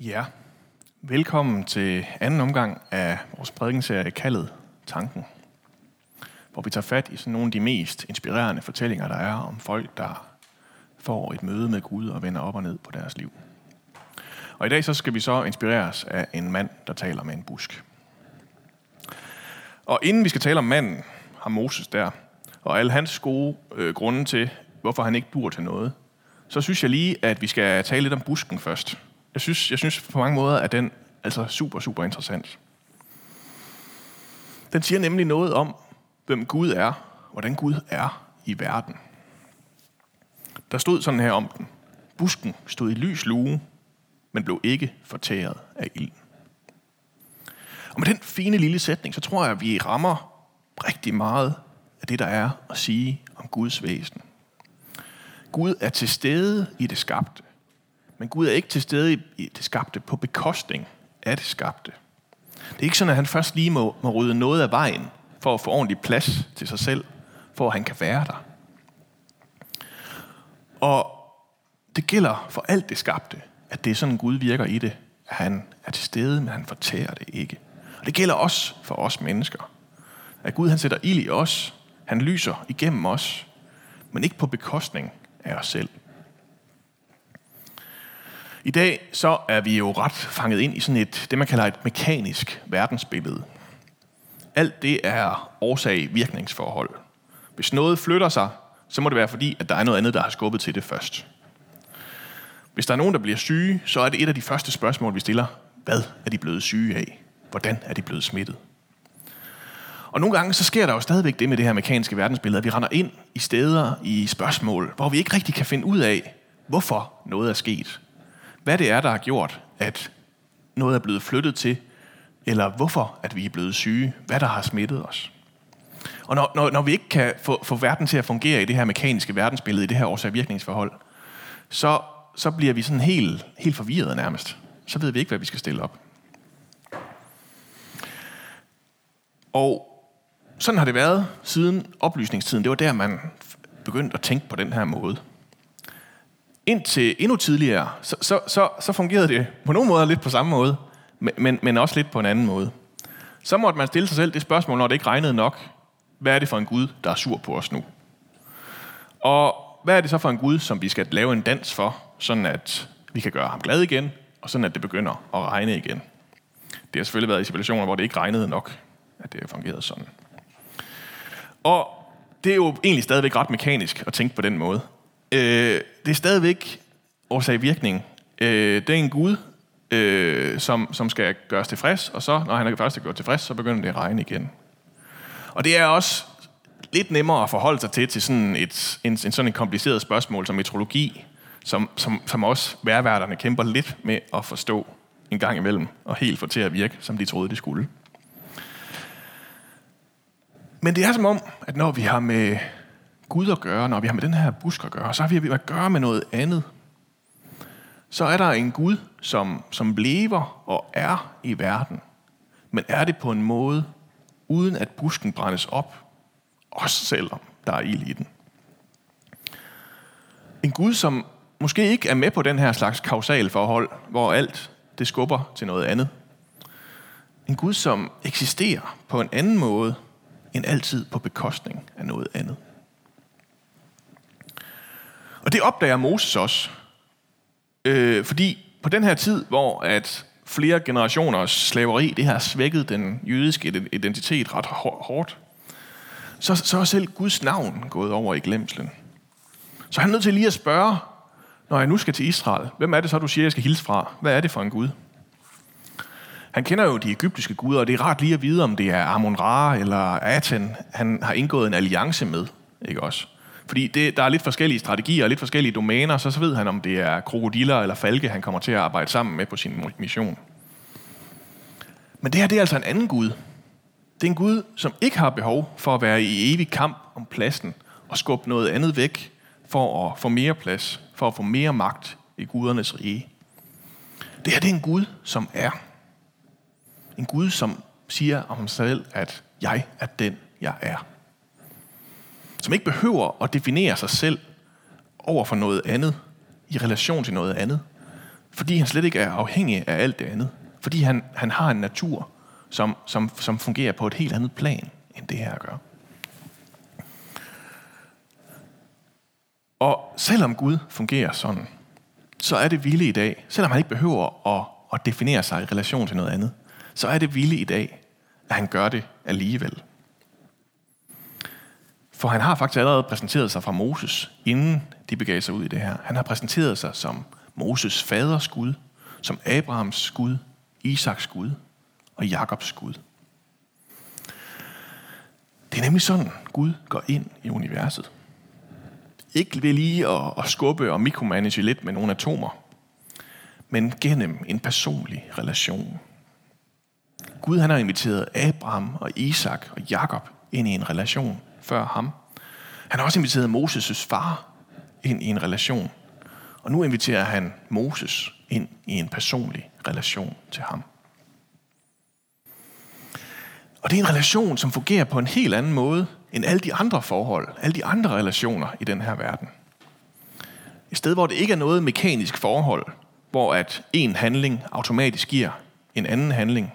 Ja, velkommen til anden omgang af vores prædikenserie kaldet Tanken, hvor vi tager fat i sådan nogle af de mest inspirerende fortællinger, der er om folk, der får et møde med Gud og vender op og ned på deres liv. Og i dag så skal vi så inspireres af en mand, der taler med en busk. Og inden vi skal tale om manden, har Moses der, og alle hans gode øh, grunde til, hvorfor han ikke dur til noget, så synes jeg lige, at vi skal tale lidt om busken først. Jeg synes, jeg synes på mange måder, at den altså super, super interessant. Den siger nemlig noget om, hvem Gud er, hvordan Gud er i verden. Der stod sådan her om den. Busken stod i lys lue, men blev ikke fortæret af ilden. Og med den fine lille sætning, så tror jeg, at vi rammer rigtig meget af det, der er at sige om Guds væsen. Gud er til stede i det skabte, men Gud er ikke til stede i det skabte på bekostning af det skabte. Det er ikke sådan, at han først lige må, må rydde noget af vejen for at få ordentlig plads til sig selv, for at han kan være der. Og det gælder for alt det skabte, at det er sådan, Gud virker i det. At han er til stede, men han fortærer det ikke. Og det gælder også for os mennesker. At Gud han sætter ild i os. Han lyser igennem os, men ikke på bekostning af os selv. I dag så er vi jo ret fanget ind i sådan et, det man kalder et mekanisk verdensbillede. Alt det er årsag-virkningsforhold. Hvis noget flytter sig, så må det være fordi, at der er noget andet, der har skubbet til det først. Hvis der er nogen, der bliver syge, så er det et af de første spørgsmål, vi stiller. Hvad er de blevet syge af? Hvordan er de blevet smittet? Og nogle gange så sker der jo stadigvæk det med det her mekaniske verdensbillede, at vi render ind i steder, i spørgsmål, hvor vi ikke rigtig kan finde ud af, hvorfor noget er sket. Hvad det er, der har gjort, at noget er blevet flyttet til, eller hvorfor at vi er blevet syge, hvad der har smittet os. Og når, når, når vi ikke kan få, få verden til at fungere i det her mekaniske verdensbillede, i det her årsag-virkningsforhold, så, så bliver vi sådan helt, helt forvirret nærmest. Så ved vi ikke, hvad vi skal stille op. Og sådan har det været siden oplysningstiden. Det var der, man begyndte at tænke på den her måde. Indtil endnu tidligere, så, så, så, så fungerede det på nogle måder lidt på samme måde, men, men også lidt på en anden måde. Så måtte man stille sig selv det spørgsmål, når det ikke regnede nok. Hvad er det for en Gud, der er sur på os nu? Og hvad er det så for en Gud, som vi skal lave en dans for, sådan at vi kan gøre ham glad igen, og sådan at det begynder at regne igen? Det har selvfølgelig været i situationer, hvor det ikke regnede nok, at det har fungeret sådan. Og det er jo egentlig stadigvæk ret mekanisk at tænke på den måde. Øh, det er stadigvæk årsag-virkning. Øh, det er en Gud, øh, som, som skal gøres tilfreds, og så, når han er først gjort tilfreds, så begynder det at regne igen. Og det er også lidt nemmere at forholde sig til, til sådan et, en, en sådan en kompliceret spørgsmål som metrologi, som, som, som også værværterne kæmper lidt med at forstå en gang imellem, og helt få til at virke, som de troede, de skulle. Men det er som om, at når vi har med Gud at gøre, når vi har med den her busk at gøre, så har vi at gøre med noget andet. Så er der en Gud, som, som lever og er i verden. Men er det på en måde, uden at busken brændes op, også selvom der er ild i den. En Gud, som måske ikke er med på den her slags kausal forhold, hvor alt det skubber til noget andet. En Gud, som eksisterer på en anden måde, end altid på bekostning af noget andet. Og det opdager Moses også. Øh, fordi på den her tid, hvor at flere generationers slaveri, det har svækket den jødiske identitet ret hårdt, så, så er selv Guds navn gået over i glemslen. Så han er nødt til lige at spørge, når jeg nu skal til Israel, hvem er det så, du siger, jeg skal hilse fra? Hvad er det for en Gud? Han kender jo de egyptiske guder, og det er rart lige at vide, om det er Amon-Ra eller Aten, han har indgået en alliance med. Ikke også? Fordi det, der er lidt forskellige strategier og lidt forskellige domæner, så, så ved han, om det er krokodiller eller falke, han kommer til at arbejde sammen med på sin mission. Men det her, det er altså en anden Gud. Det er en Gud, som ikke har behov for at være i evig kamp om pladsen og skubbe noget andet væk for at få mere plads, for at få mere magt i gudernes rige. Det her det er en Gud, som er. En Gud, som siger om sig selv, at jeg er den, jeg er. Som ikke behøver at definere sig selv over for noget andet, i relation til noget andet. Fordi han slet ikke er afhængig af alt det andet. Fordi han, han har en natur, som, som, som fungerer på et helt andet plan, end det her gør. Og selvom Gud fungerer sådan, så er det vilde i dag, selvom han ikke behøver at, at definere sig i relation til noget andet, så er det vilde i dag, at han gør det alligevel. For han har faktisk allerede præsenteret sig fra Moses, inden de begav sig ud i det her. Han har præsenteret sig som Moses faders Gud, som Abrahams Gud, Isaks Gud og Jakobs Gud. Det er nemlig sådan, Gud går ind i universet. Ikke ved lige at, at skubbe og mikromanage lidt med nogle atomer, men gennem en personlig relation. Gud han har inviteret Abraham og Isak og Jakob ind i en relation før ham. Han har også inviteret Moses' far ind i en relation. Og nu inviterer han Moses ind i en personlig relation til ham. Og det er en relation, som fungerer på en helt anden måde end alle de andre forhold, alle de andre relationer i den her verden. Et sted, hvor det ikke er noget mekanisk forhold, hvor at en handling automatisk giver en anden handling.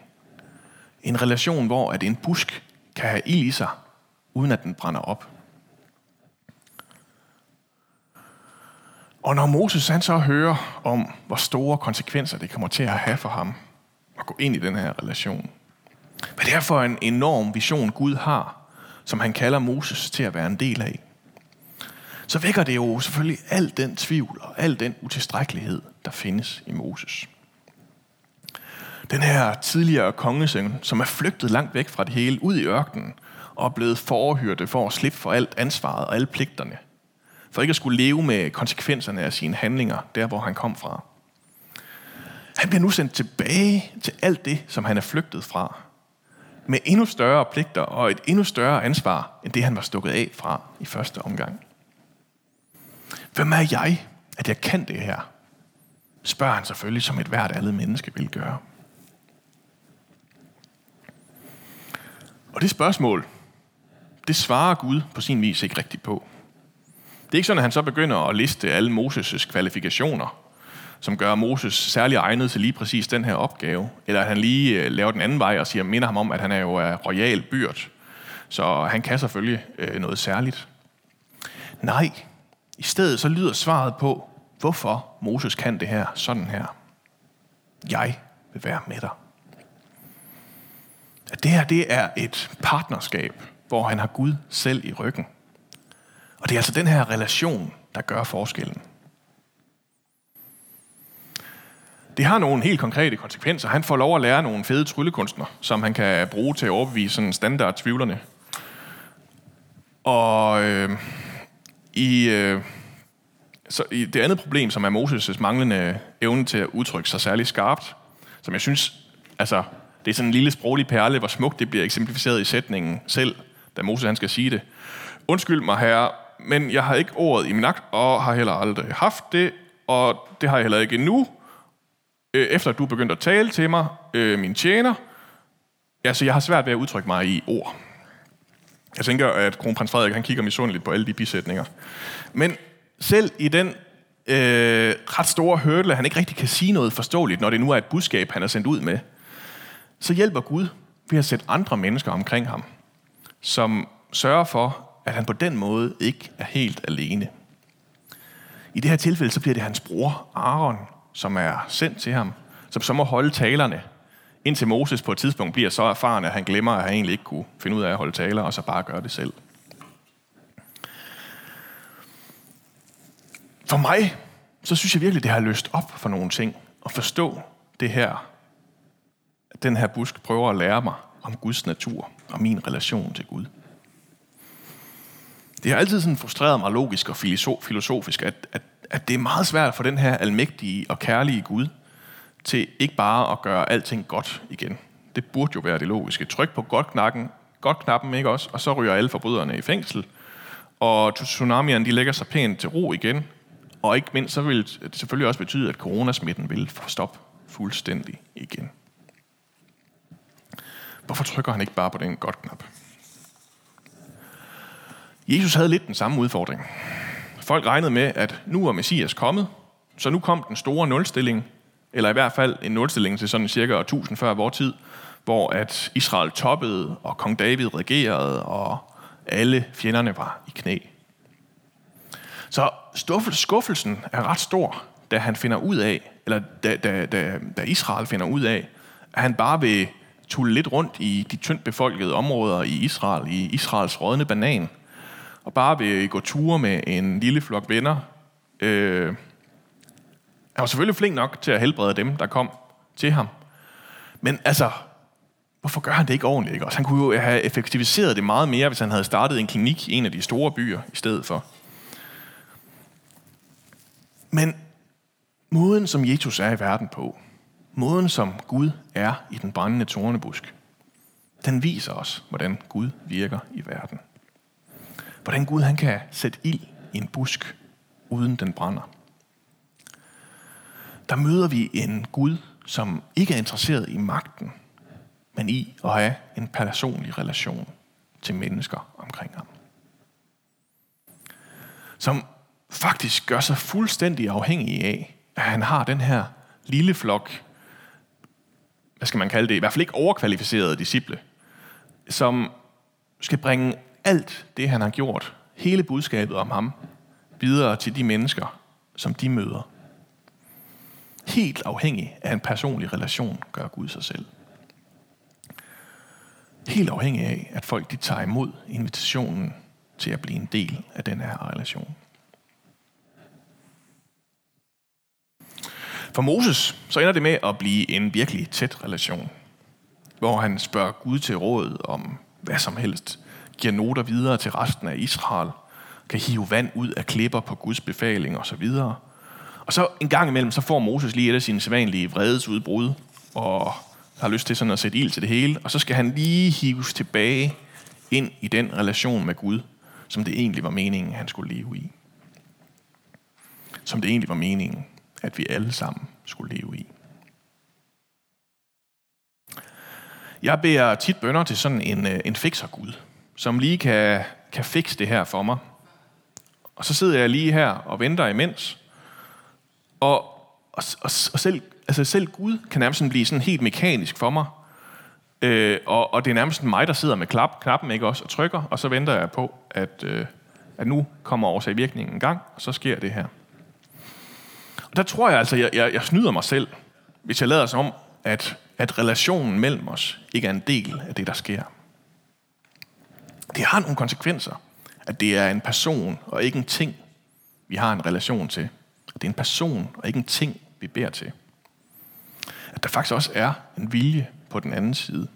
En relation, hvor at en busk kan have ild i sig, uden at den brænder op. Og når Moses han så hører om, hvor store konsekvenser det kommer til at have for ham at gå ind i den her relation, hvad det er for en enorm vision Gud har, som han kalder Moses til at være en del af, så vækker det jo selvfølgelig al den tvivl og al den utilstrækkelighed, der findes i Moses. Den her tidligere kongesøn, som er flygtet langt væk fra det hele, ud i ørkenen, og er blevet forhyrte for at slippe for alt ansvaret og alle pligterne. For ikke at skulle leve med konsekvenserne af sine handlinger, der hvor han kom fra. Han bliver nu sendt tilbage til alt det, som han er flygtet fra med endnu større pligter og et endnu større ansvar, end det han var stukket af fra i første omgang. Hvem er jeg, at jeg kan det her? Spørger han selvfølgelig, som et hvert andet menneske vil gøre. Og det spørgsmål, det svarer Gud på sin vis ikke rigtigt på. Det er ikke sådan, at han så begynder at liste alle Moses' kvalifikationer som gør Moses særlig egnet til lige præcis den her opgave. Eller at han lige øh, laver den anden vej og siger, minder ham om, at han er jo er royal byrd. Så han kan selvfølgelig øh, noget særligt. Nej, i stedet så lyder svaret på, hvorfor Moses kan det her sådan her. Jeg vil være med dig. At det her det er et partnerskab, hvor han har Gud selv i ryggen. Og det er altså den her relation, der gør forskellen. det har nogle helt konkrete konsekvenser. Han får lov at lære nogle fede tryllekunstner, som han kan bruge til at overbevise sådan standard tvivlerne. Og øh, i, øh, så i det andet problem, som er Moses' manglende evne til at udtrykke sig særlig skarpt, som jeg synes, altså, det er sådan en lille sproglig perle, hvor smukt det bliver eksemplificeret i sætningen selv, da Moses han skal sige det. Undskyld mig, herre, men jeg har ikke ordet i min akt, og har heller aldrig haft det, og det har jeg heller ikke endnu, øh, efter du er begyndt at tale til mig, øh, min tjener, altså jeg har svært ved at udtrykke mig i ord. Jeg tænker, at kronprins Frederik han kigger misundeligt på alle de bisætninger. Men selv i den øh, ret store hurdle, han ikke rigtig kan sige noget forståeligt, når det nu er et budskab, han er sendt ud med, så hjælper Gud ved at sætte andre mennesker omkring ham, som sørger for, at han på den måde ikke er helt alene. I det her tilfælde, så bliver det hans bror Aaron, som er sendt til ham, som så må holde talerne, indtil Moses på et tidspunkt bliver så erfaren, at han glemmer, at han egentlig ikke kunne finde ud af at holde taler, og så bare gøre det selv. For mig, så synes jeg virkelig, det har løst op for nogle ting, at forstå det her, den her busk prøver at lære mig om Guds natur og min relation til Gud. Det har altid sådan frustreret mig logisk og filosofisk, at, at at det er meget svært for den her almægtige og kærlige Gud til ikke bare at gøre alting godt igen. Det burde jo være det logiske. Tryk på godt knakken, godt knappen, ikke også? Og så ryger alle forbryderne i fængsel. Og tsunamierne, de lægger sig pænt til ro igen. Og ikke mindst, så vil det selvfølgelig også betyde, at coronasmitten vil stoppe fuldstændig igen. Hvorfor trykker han ikke bare på den godt knap? Jesus havde lidt den samme udfordring. Folk regnede med, at nu var Messias kommet, så nu kom den store nulstilling. eller i hvert fald en nulstilling til sådan cirka 1000 før vores tid, hvor at Israel toppede, og kong David regerede, og alle fjenderne var i knæ. Så skuffelsen er ret stor, da han finder ud af, eller da, da, da, da Israel finder ud af, at han bare vil tulle lidt rundt i de tyndt befolkede områder i Israel, i Israels rådne banan, og bare vil gå ture med en lille flok venner. Øh, han var selvfølgelig flink nok til at helbrede dem, der kom til ham. Men altså, hvorfor gør han det ikke ordentligt? Ikke? Også han kunne jo have effektiviseret det meget mere, hvis han havde startet en klinik i en af de store byer i stedet for. Men måden, som Jesus er i verden på, måden, som Gud er i den brændende tornebusk, den viser os, hvordan Gud virker i verden. Hvordan Gud han kan sætte ild i en busk, uden den brænder. Der møder vi en Gud, som ikke er interesseret i magten, men i at have en personlig relation til mennesker omkring ham. Som faktisk gør sig fuldstændig afhængig af, at han har den her lille flok, hvad skal man kalde det, i hvert fald ikke overkvalificerede disciple, som skal bringe alt det, han har gjort, hele budskabet om ham, videre til de mennesker, som de møder. Helt afhængig af en personlig relation, gør Gud sig selv. Helt afhængig af, at folk de tager imod invitationen til at blive en del af den her relation. For Moses, så ender det med at blive en virkelig tæt relation, hvor han spørger Gud til råd om hvad som helst, giver noter videre til resten af Israel, kan hive vand ud af klipper på Guds befaling osv. Og så en gang imellem, så får Moses lige et af sine sædvanlige vredesudbrud, og har lyst til sådan at sætte ild til det hele, og så skal han lige hives tilbage ind i den relation med Gud, som det egentlig var meningen, han skulle leve i. Som det egentlig var meningen, at vi alle sammen skulle leve i. Jeg beder tit bønder til sådan en, øh, en fikser Gud, som lige kan, kan fikse det her for mig. Og så sidder jeg lige her og venter imens. Og, og, og, og selv, altså selv Gud kan nærmest blive sådan helt mekanisk for mig. Øh, og, og det er nærmest mig, der sidder med klap, knappen ikke også, og trykker, og så venter jeg på, at, øh, at nu kommer årsag virkningen en gang, og så sker det her. Og der tror jeg altså, jeg, jeg, jeg snyder mig selv, hvis jeg lader som om, at, at relationen mellem os ikke er en del af det, der sker. Det har nogle konsekvenser, at det er en person og ikke en ting, vi har en relation til. At det er en person og ikke en ting, vi beder til. At der faktisk også er en vilje på den anden side.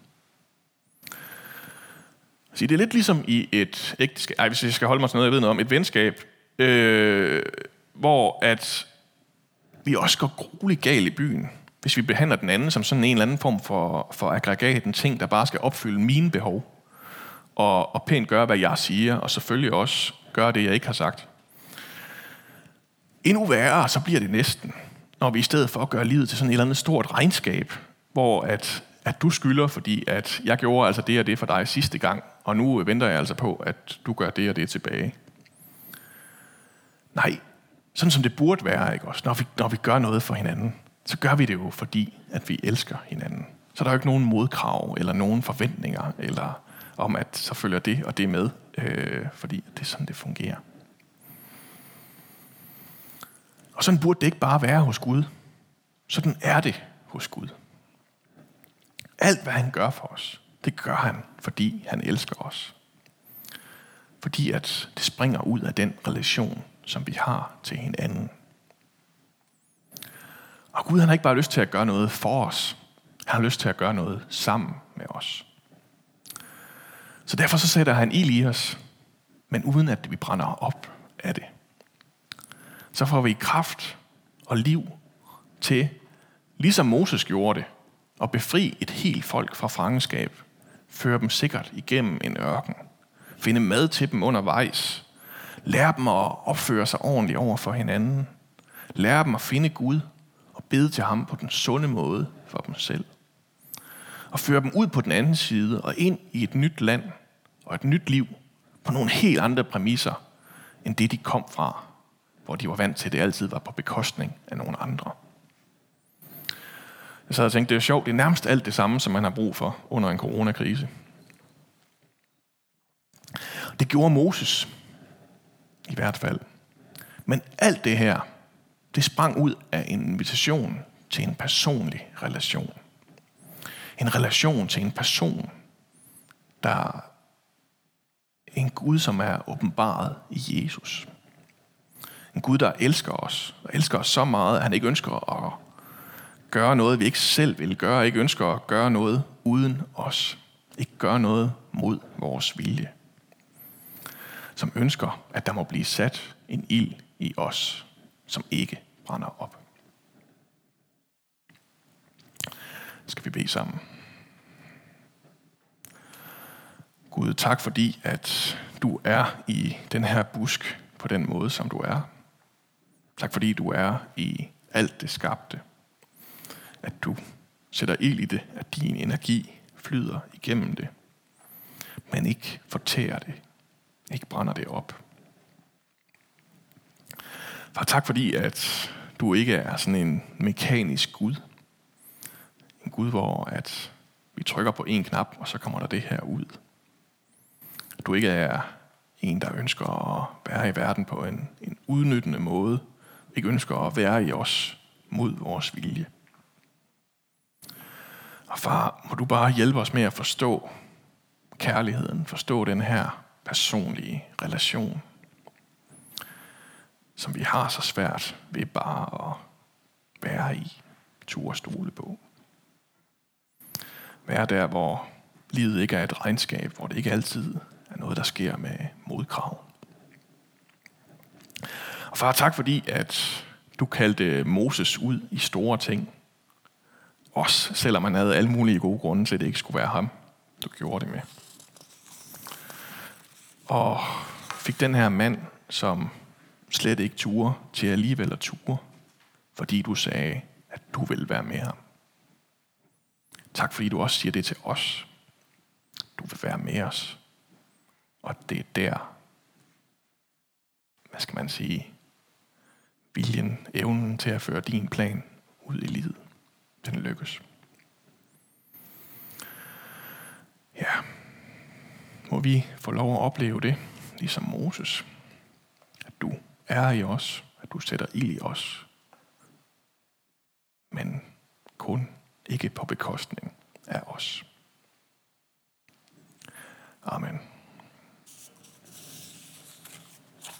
Så det er lidt ligesom i et ægteskab, ej, hvis jeg skal holde mig til noget, jeg ved noget om, et venskab, øh, hvor at vi også går grueligt galt i byen, hvis vi behandler den anden som sådan en eller anden form for, for aggregat, en ting, der bare skal opfylde mine behov, og, og pænt gøre, hvad jeg siger, og selvfølgelig også gøre det, jeg ikke har sagt. Endnu værre, så bliver det næsten, når vi i stedet for at gøre livet til sådan et eller andet stort regnskab, hvor at, at du skylder, fordi at jeg gjorde altså det og det for dig sidste gang, og nu venter jeg altså på, at du gør det og det tilbage. Nej, sådan som det burde være, ikke også? Når vi, når vi gør noget for hinanden, så gør vi det jo, fordi at vi elsker hinanden. Så der er jo ikke nogen modkrav, eller nogen forventninger, eller om at så følger det og det med, øh, fordi det er sådan, det fungerer. Og sådan burde det ikke bare være hos Gud. Sådan er det hos Gud. Alt, hvad han gør for os, det gør han, fordi han elsker os. Fordi at det springer ud af den relation, som vi har til hinanden. Og Gud han har ikke bare lyst til at gøre noget for os. Han har lyst til at gøre noget sammen med os. Så derfor så sætter han ild i os, men uden at vi brænder op af det. Så får vi kraft og liv til, ligesom Moses gjorde det, at befri et helt folk fra fangenskab, føre dem sikkert igennem en ørken, finde mad til dem undervejs, Lær dem at opføre sig ordentligt over for hinanden, Lær dem at finde Gud og bede til ham på den sunde måde for dem selv. Og føre dem ud på den anden side og ind i et nyt land og et nyt liv på nogle helt andre præmisser, end det de kom fra, hvor de var vant til, at det altid var på bekostning af nogle andre. Jeg sad og tænkte, det er sjovt, det er nærmest alt det samme, som man har brug for under en coronakrise. Det gjorde Moses, i hvert fald. Men alt det her, det sprang ud af en invitation til en personlig relation. En relation til en person, der en Gud, som er åbenbaret i Jesus. En Gud, der elsker os, og elsker os så meget, at han ikke ønsker at gøre noget, vi ikke selv vil gøre, ikke ønsker at gøre noget uden os, ikke gøre noget mod vores vilje, som ønsker, at der må blive sat en ild i os, som ikke brænder op. Skal vi bede sammen? Gud, tak fordi, at du er i den her busk på den måde, som du er. Tak fordi du er i alt det skabte. At du sætter ild i det, at din energi flyder igennem det, men ikke fortærer det, ikke brænder det op. Far, tak fordi, at du ikke er sådan en mekanisk Gud. En Gud, hvor at vi trykker på en knap, og så kommer der det her ud. Du ikke er en, der ønsker at være i verden på en, en udnyttende måde, ikke ønsker at være i os mod vores vilje. Og far, må du bare hjælpe os med at forstå kærligheden, forstå den her personlige relation, som vi har så svært ved bare at være i, tur stole på. Være der, hvor livet ikke er et regnskab, hvor det ikke altid er noget, der sker med modkrav. Og far, tak fordi, at du kaldte Moses ud i store ting. Også selvom man havde alle mulige gode grunde til, at det ikke skulle være ham, du gjorde det med. Og fik den her mand, som slet ikke turer til alligevel at ture, fordi du sagde, at du vil være med ham. Tak fordi du også siger det til os. Du vil være med os. Og det er der, hvad skal man sige, viljen, evnen til at føre din plan ud i livet, den lykkes. Ja, må vi få lov at opleve det, ligesom Moses, at du er i os, at du sætter ild i os, men kun ikke på bekostning af os. Amen.